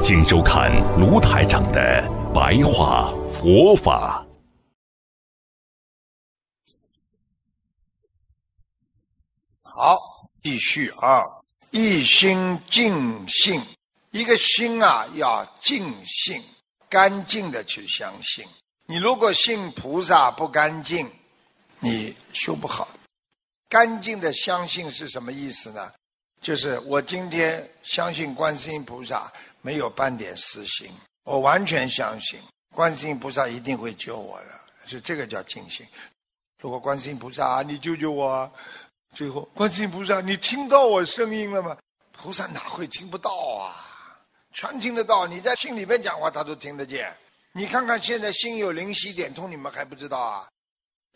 请收看卢台长的白话佛法。好，继续啊！一心净性，一个心啊，要净性，干净的去相信。你如果信菩萨不干净，你修不好。干净的相信是什么意思呢？就是我今天相信观世音菩萨。没有半点私心，我完全相信观世音菩萨一定会救我的，是这个叫尽心。如果观世音菩萨，你救救我，最后观世音菩萨，你听到我声音了吗？菩萨哪会听不到啊？全听得到，你在心里面讲话，他都听得见。你看看现在心有灵犀一点通，你们还不知道啊？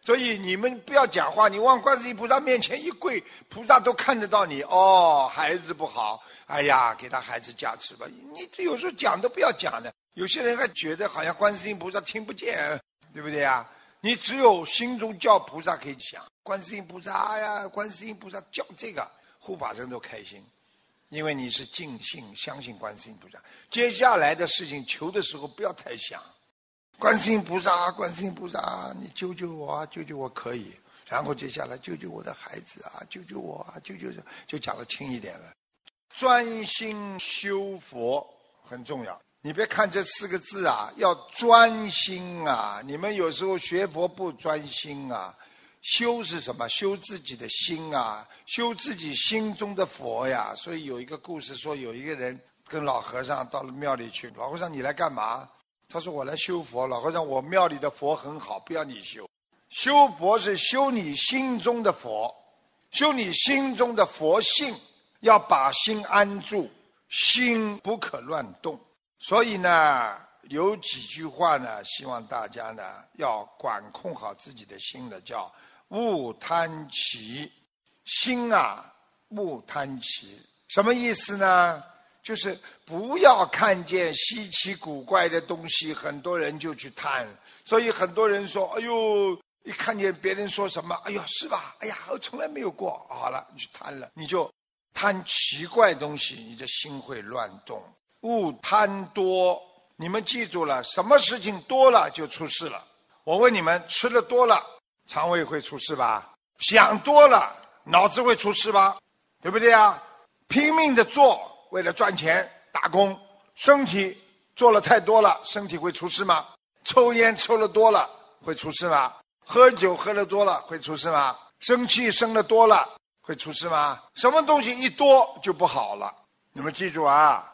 所以你们不要讲话，你往观世音菩萨面前一跪，菩萨都看得到你。哦，孩子不好，哎呀，给他孩子加持吧。你有时候讲都不要讲的，有些人还觉得好像观世音菩萨听不见，对不对呀？你只有心中叫菩萨可以讲，观世音菩萨呀，观世音菩萨叫这个护法神都开心，因为你是尽信相信观世音菩萨。接下来的事情求的时候不要太想。观世音菩萨，观世音菩萨，你救救我啊！救救我可以。然后接下来救救我的孩子啊！救救我啊！救救就讲的轻一点了。专心修佛很重要。你别看这四个字啊，要专心啊！你们有时候学佛不专心啊。修是什么？修自己的心啊，修自己心中的佛呀。所以有一个故事说，有一个人跟老和尚到了庙里去，老和尚你来干嘛？他说：“我来修佛，老和尚，我庙里的佛很好，不要你修。修佛是修你心中的佛，修你心中的佛性，要把心安住，心不可乱动。所以呢，有几句话呢，希望大家呢要管控好自己的心的，叫勿贪奇心啊，勿贪奇，什么意思呢？”就是不要看见稀奇古怪的东西，很多人就去贪。所以很多人说：“哎呦，一看见别人说什么，哎呦，是吧？哎呀，我从来没有过。”好了，你去贪了，你就贪奇怪东西，你的心会乱动。勿贪多，你们记住了，什么事情多了就出事了。我问你们，吃的多了，肠胃会出事吧？想多了，脑子会出事吧？对不对啊？拼命的做。为了赚钱打工，身体做了太多了，身体会出事吗？抽烟抽的多了会出事吗？喝酒喝的多了会出事吗？生气生的多了会出事吗？什么东西一多就不好了？你们记住啊，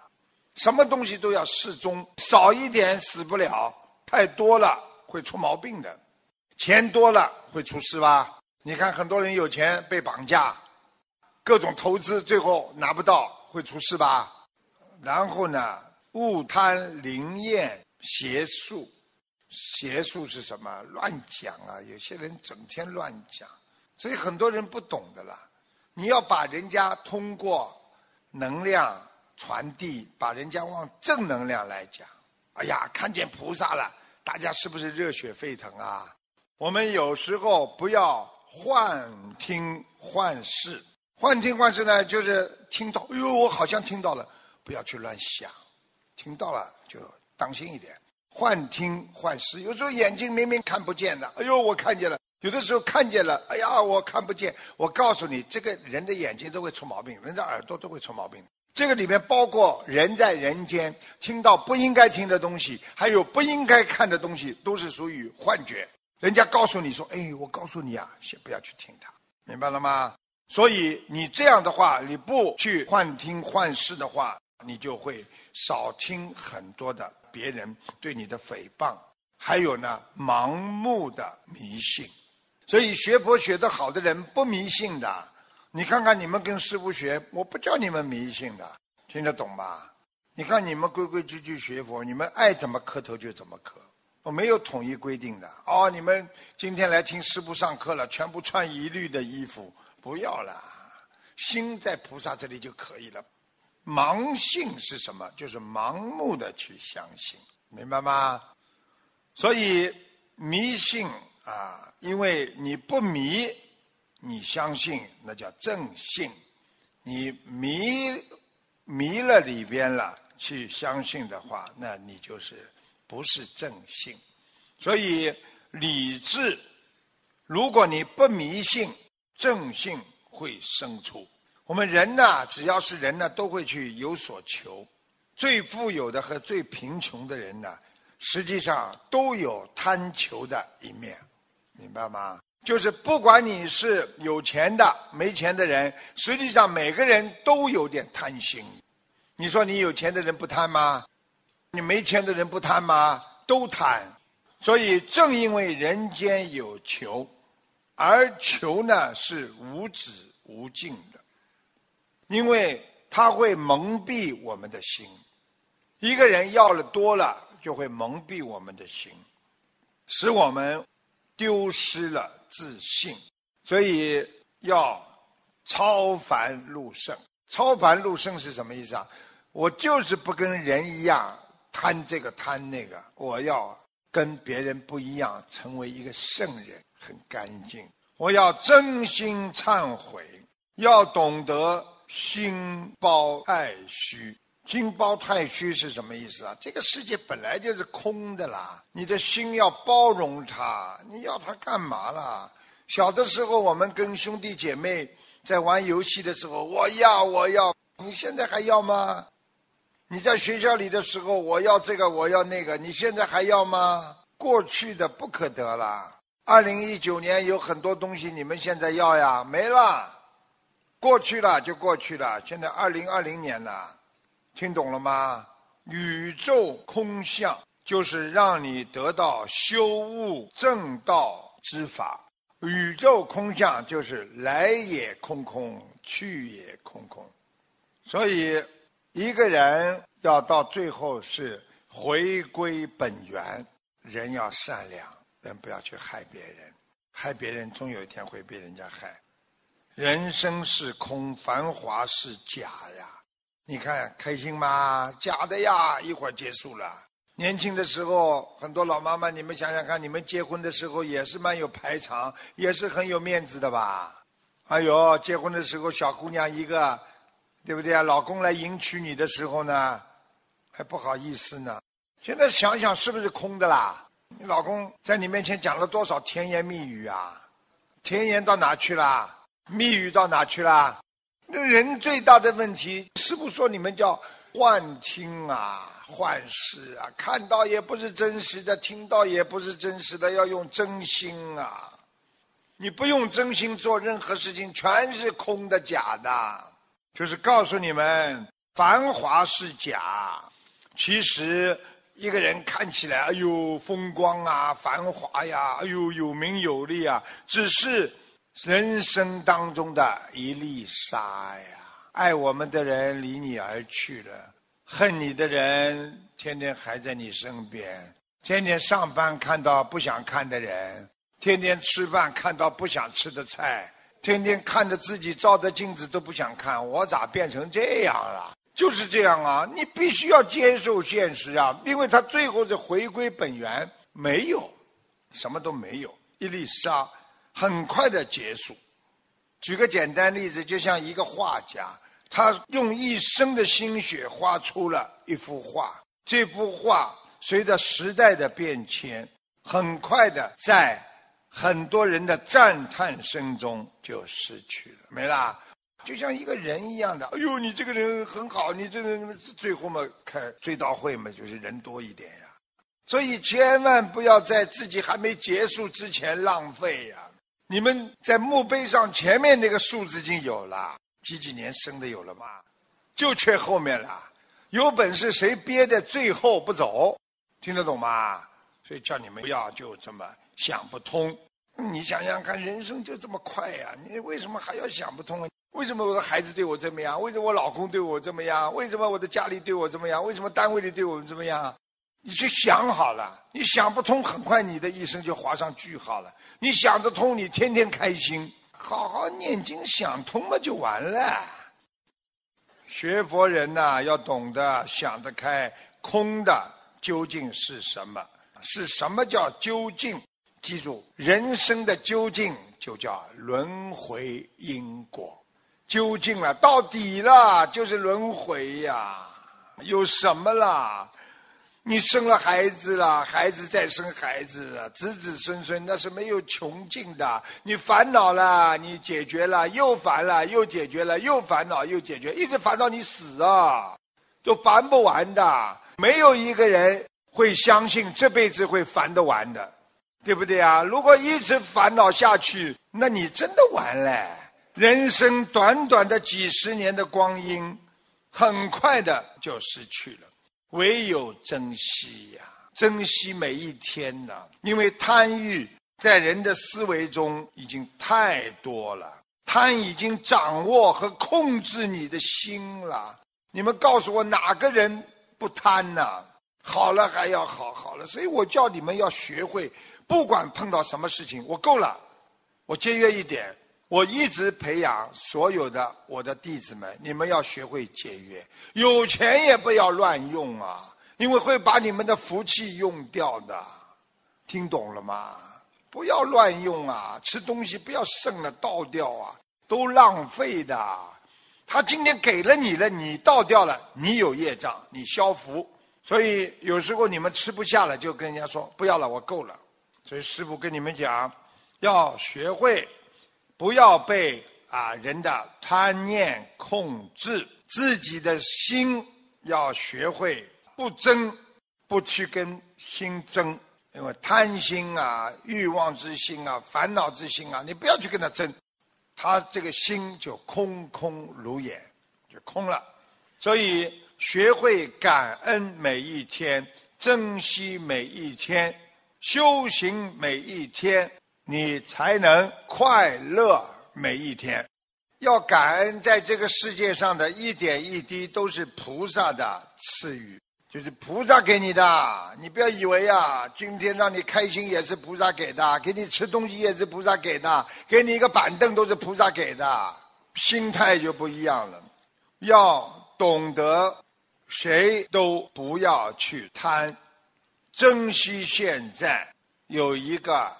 什么东西都要适中，少一点死不了，太多了会出毛病的。钱多了会出事吧？你看很多人有钱被绑架，各种投资最后拿不到。会出事吧？然后呢？勿贪灵验邪术，邪术是什么？乱讲啊！有些人整天乱讲，所以很多人不懂的啦。你要把人家通过能量传递，把人家往正能量来讲。哎呀，看见菩萨了，大家是不是热血沸腾啊？我们有时候不要幻听幻视。幻听幻视呢，就是听到，哎呦，我好像听到了，不要去乱想，听到了就当心一点。幻听幻视，有时候眼睛明明看不见的，哎呦，我看见了；有的时候看见了，哎呀，我看不见。我告诉你，这个人的眼睛都会出毛病，人的耳朵都会出毛病。这个里面包括人在人间听到不应该听的东西，还有不应该看的东西，都是属于幻觉。人家告诉你说，哎，我告诉你啊，先不要去听它，明白了吗？所以你这样的话，你不去幻听幻视的话，你就会少听很多的别人对你的诽谤，还有呢，盲目的迷信。所以学佛学得好的人不迷信的。你看看你们跟师傅学，我不叫你们迷信的，听得懂吧？你看你们规规矩矩学佛，你们爱怎么磕头就怎么磕，我没有统一规定的。哦，你们今天来听师父上课了，全部穿一律的衣服，不要了，心在菩萨这里就可以了。盲信是什么？就是盲目的去相信，明白吗？所以迷信啊，因为你不迷，你相信那叫正信；你迷迷了里边了，去相信的话，那你就是不是正信。所以理智，如果你不迷信，正性会生出。我们人呢，只要是人呢，都会去有所求。最富有的和最贫穷的人呢，实际上都有贪求的一面，明白吗？就是不管你是有钱的、没钱的人，实际上每个人都有点贪心。你说你有钱的人不贪吗？你没钱的人不贪吗？都贪。所以正因为人间有求，而求呢是无止无尽的。因为他会蒙蔽我们的心，一个人要了多了，就会蒙蔽我们的心，使我们丢失了自信。所以要超凡入圣。超凡入圣是什么意思啊？我就是不跟人一样贪这个贪那个，我要跟别人不一样，成为一个圣人，很干净。我要真心忏悔，要懂得。心包太虚，心包太虚是什么意思啊？这个世界本来就是空的啦，你的心要包容它，你要它干嘛啦？小的时候，我们跟兄弟姐妹在玩游戏的时候，我要我要，你现在还要吗？你在学校里的时候，我要这个我要那个，你现在还要吗？过去的不可得了。二零一九年有很多东西，你们现在要呀，没了。过去了就过去了，现在二零二零年了，听懂了吗？宇宙空相就是让你得到修悟正道之法。宇宙空相就是来也空空，去也空空。所以一个人要到最后是回归本源，人要善良，不要去害别人，害别人终有一天会被人家害。人生是空，繁华是假呀！你看开心吗？假的呀！一会儿结束了。年轻的时候，很多老妈妈，你们想想看，你们结婚的时候也是蛮有排场，也是很有面子的吧？哎呦，结婚的时候小姑娘一个，对不对啊？老公来迎娶你的时候呢，还不好意思呢。现在想想是不是空的啦？你老公在你面前讲了多少甜言蜜语啊？甜言到哪去了？蜜语到哪去了？那人最大的问题，师傅说你们叫幻听啊、幻视啊，看到也不是真实的，听到也不是真实的，要用真心啊！你不用真心做任何事情，全是空的、假的。就是告诉你们，繁华是假，其实一个人看起来，哎呦风光啊、繁华呀，哎呦有名有利啊，只是。人生当中的一粒沙呀，爱我们的人离你而去了，恨你的人天天还在你身边，天天上班看到不想看的人，天天吃饭看到不想吃的菜，天天看着自己照的镜子都不想看，我咋变成这样了？就是这样啊，你必须要接受现实啊，因为他最后是回归本源，没有，什么都没有，一粒沙。很快的结束。举个简单例子，就像一个画家，他用一生的心血画出了一幅画。这幅画随着时代的变迁，很快的在很多人的赞叹声中就失去了，没啦。就像一个人一样的，哎呦，你这个人很好，你这个人最后嘛开追悼会嘛，就是人多一点呀。所以千万不要在自己还没结束之前浪费呀。你们在墓碑上前面那个数字已经有了，几几年生的有了吗？就缺后面了。有本事谁憋在最后不走？听得懂吗？所以叫你们不要就这么想不通。你想想看，人生就这么快呀，你为什么还要想不通啊？为什么我的孩子对我这么样？为什么我老公对我这么样？为什么我的家里对我这么样？为什么单位里对我怎么样？你去想好了，你想不通，很快你的一生就画上句号了。你想得通，你天天开心，好好念经，想通了就完了。学佛人呐，要懂得想得开，空的究竟是什么？是什么叫究竟？记住，人生的究竟就叫轮回因果。究竟了，到底了，就是轮回呀。有什么啦？你生了孩子了，孩子再生孩子，子子孙孙，那是没有穷尽的。你烦恼了，你解决了，又烦了，又解决了，又烦恼，又解决，一直烦到你死啊，都烦不完的。没有一个人会相信这辈子会烦得完的，对不对啊？如果一直烦恼下去，那你真的完了。人生短短的几十年的光阴，很快的就失去了。唯有珍惜呀，珍惜每一天呐！因为贪欲在人的思维中已经太多了，贪已经掌握和控制你的心了。你们告诉我哪个人不贪呢？好了还要好，好了，所以我叫你们要学会，不管碰到什么事情，我够了，我节约一点。我一直培养所有的我的弟子们，你们要学会节约，有钱也不要乱用啊，因为会把你们的福气用掉的，听懂了吗？不要乱用啊，吃东西不要剩了倒掉啊，都浪费的。他今天给了你了，你倒掉了，你有业障，你消福。所以有时候你们吃不下了，就跟人家说不要了，我够了。所以师父跟你们讲，要学会。不要被啊人的贪念控制，自己的心要学会不争，不去跟心争，因为贪心啊、欲望之心啊、烦恼之心啊，你不要去跟他争，他这个心就空空如也，就空了。所以学会感恩每一天，珍惜每一天，修行每一天。你才能快乐每一天，要感恩在这个世界上的一点一滴都是菩萨的赐予，就是菩萨给你的。你不要以为啊，今天让你开心也是菩萨给的，给你吃东西也是菩萨给的，给你一个板凳都是菩萨给的，心态就不一样了。要懂得，谁都不要去贪，珍惜现在有一个。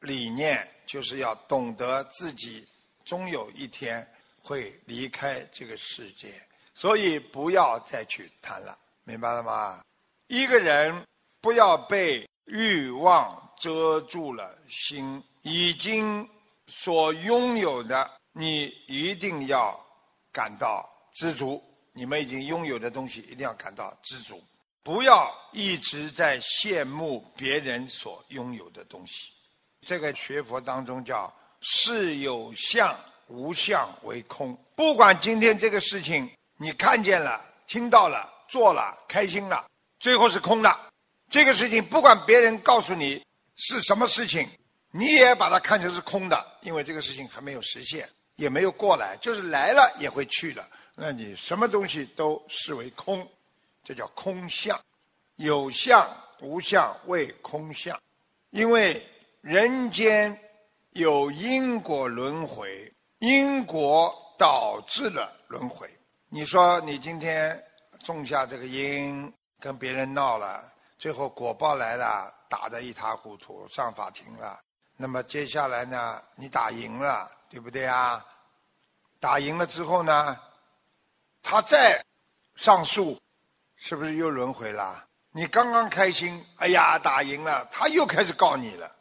理念就是要懂得自己终有一天会离开这个世界，所以不要再去贪了，明白了吗？一个人不要被欲望遮住了心，已经所拥有的，你一定要感到知足。你们已经拥有的东西，一定要感到知足，不要一直在羡慕别人所拥有的东西。这个学佛当中叫“事有相，无相为空”。不管今天这个事情你看见了、听到了、做了、开心了，最后是空的。这个事情不管别人告诉你是什么事情，你也把它看成是空的，因为这个事情还没有实现，也没有过来，就是来了也会去了。那你什么东西都视为空，这叫空相。有相无相为空相，因为。人间有因果轮回，因果导致了轮回。你说你今天种下这个因，跟别人闹了，最后果报来了，打得一塌糊涂，上法庭了。那么接下来呢，你打赢了，对不对啊？打赢了之后呢，他再上诉，是不是又轮回了？你刚刚开心，哎呀，打赢了，他又开始告你了。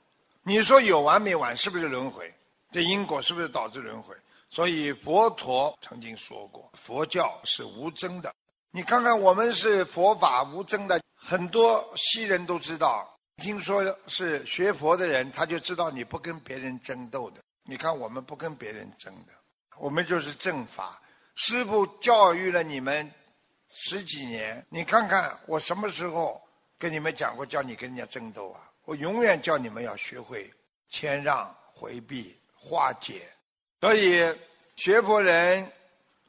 你说有完没完？是不是轮回？这因果是不是导致轮回？所以佛陀曾经说过，佛教是无争的。你看看我们是佛法无争的，很多西人都知道。听说是学佛的人，他就知道你不跟别人争斗的。你看我们不跟别人争的，我们就是正法。师父教育了你们十几年，你看看我什么时候跟你们讲过叫你跟人家争斗啊？我永远叫你们要学会谦让、回避、化解。所以，学佛人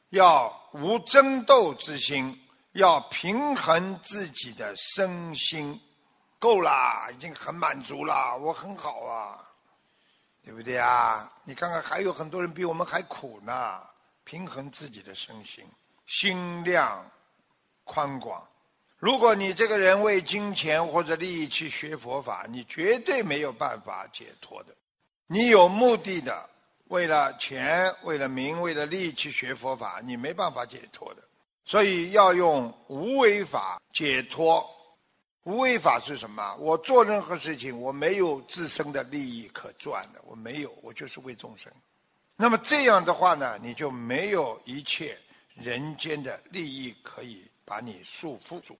要无争斗之心，要平衡自己的身心，够啦，已经很满足了，我很好啊，对不对啊？你看看，还有很多人比我们还苦呢。平衡自己的身心，心量宽广。如果你这个人为金钱或者利益去学佛法，你绝对没有办法解脱的。你有目的的，为了钱、为了名、为了利去学佛法，你没办法解脱的。所以要用无为法解脱。无为法是什么？我做任何事情，我没有自身的利益可赚的，我没有，我就是为众生。那么这样的话呢，你就没有一切人间的利益可以把你束缚住。